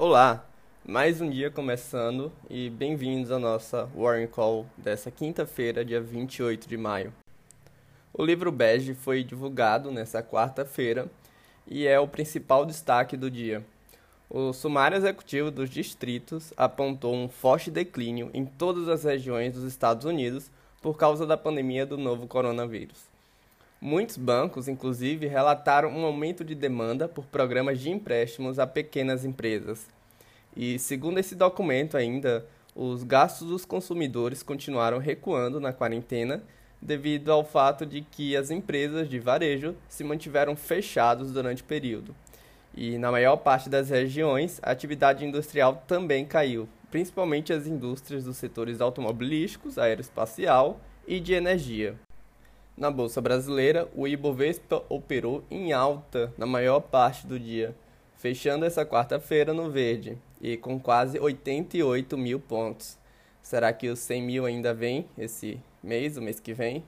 Olá, mais um dia começando e bem-vindos à nossa Warren Call dessa quinta-feira, dia 28 de maio. O livro Bege foi divulgado nessa quarta-feira e é o principal destaque do dia. O sumário executivo dos distritos apontou um forte declínio em todas as regiões dos Estados Unidos por causa da pandemia do novo coronavírus. Muitos bancos, inclusive, relataram um aumento de demanda por programas de empréstimos a pequenas empresas. E, segundo esse documento, ainda, os gastos dos consumidores continuaram recuando na quarentena devido ao fato de que as empresas de varejo se mantiveram fechados durante o período. E na maior parte das regiões, a atividade industrial também caiu, principalmente as indústrias dos setores automobilísticos, aeroespacial e de energia. Na Bolsa Brasileira, o Ibovespa operou em alta na maior parte do dia, fechando essa quarta-feira no verde e com quase 88 mil pontos. Será que os 100 mil ainda vem esse mês, o mês que vem?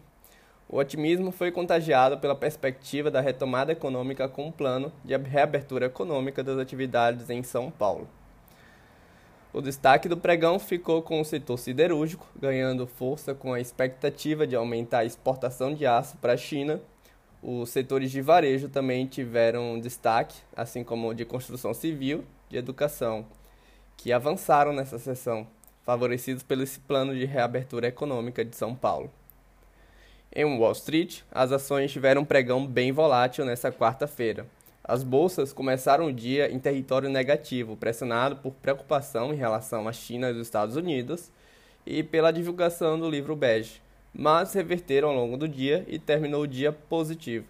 O otimismo foi contagiado pela perspectiva da retomada econômica com o plano de reabertura econômica das atividades em São Paulo. O destaque do pregão ficou com o setor siderúrgico, ganhando força com a expectativa de aumentar a exportação de aço para a China. Os setores de varejo também tiveram destaque, assim como de construção civil, de educação, que avançaram nessa sessão, favorecidos pelo plano de reabertura econômica de São Paulo. Em Wall Street, as ações tiveram um pregão bem volátil nesta quarta-feira. As bolsas começaram o dia em território negativo, pressionado por preocupação em relação à China e os Estados Unidos e pela divulgação do livro bege, mas reverteram ao longo do dia e terminou o dia positivo.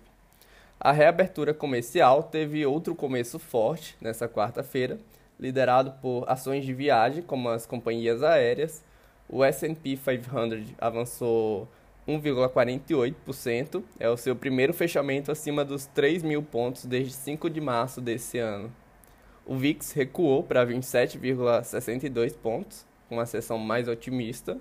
A reabertura comercial teve outro começo forte nessa quarta-feira, liderado por ações de viagem como as companhias aéreas. O S&P 500 avançou 1,48%, é o seu primeiro fechamento acima dos 3 mil pontos desde 5 de março desse ano. O VIX recuou para 27,62 pontos, uma sessão mais otimista.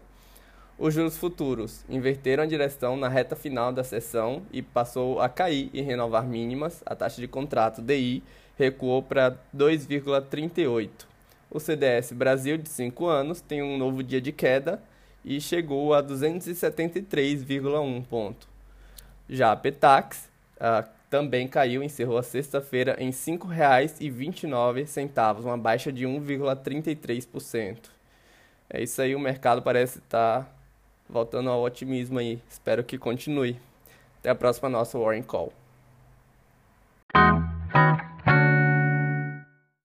Os juros futuros inverteram a direção na reta final da sessão e passou a cair e renovar mínimas. A taxa de contrato DI recuou para 2,38. O CDS Brasil de 5 anos tem um novo dia de queda e chegou a 273,1 ponto. Já a Petax uh, também caiu, encerrou a sexta-feira em R$ 5,29, uma baixa de 1,33%. É isso aí, o mercado parece estar voltando ao otimismo aí. Espero que continue. Até a próxima nossa Warren Call.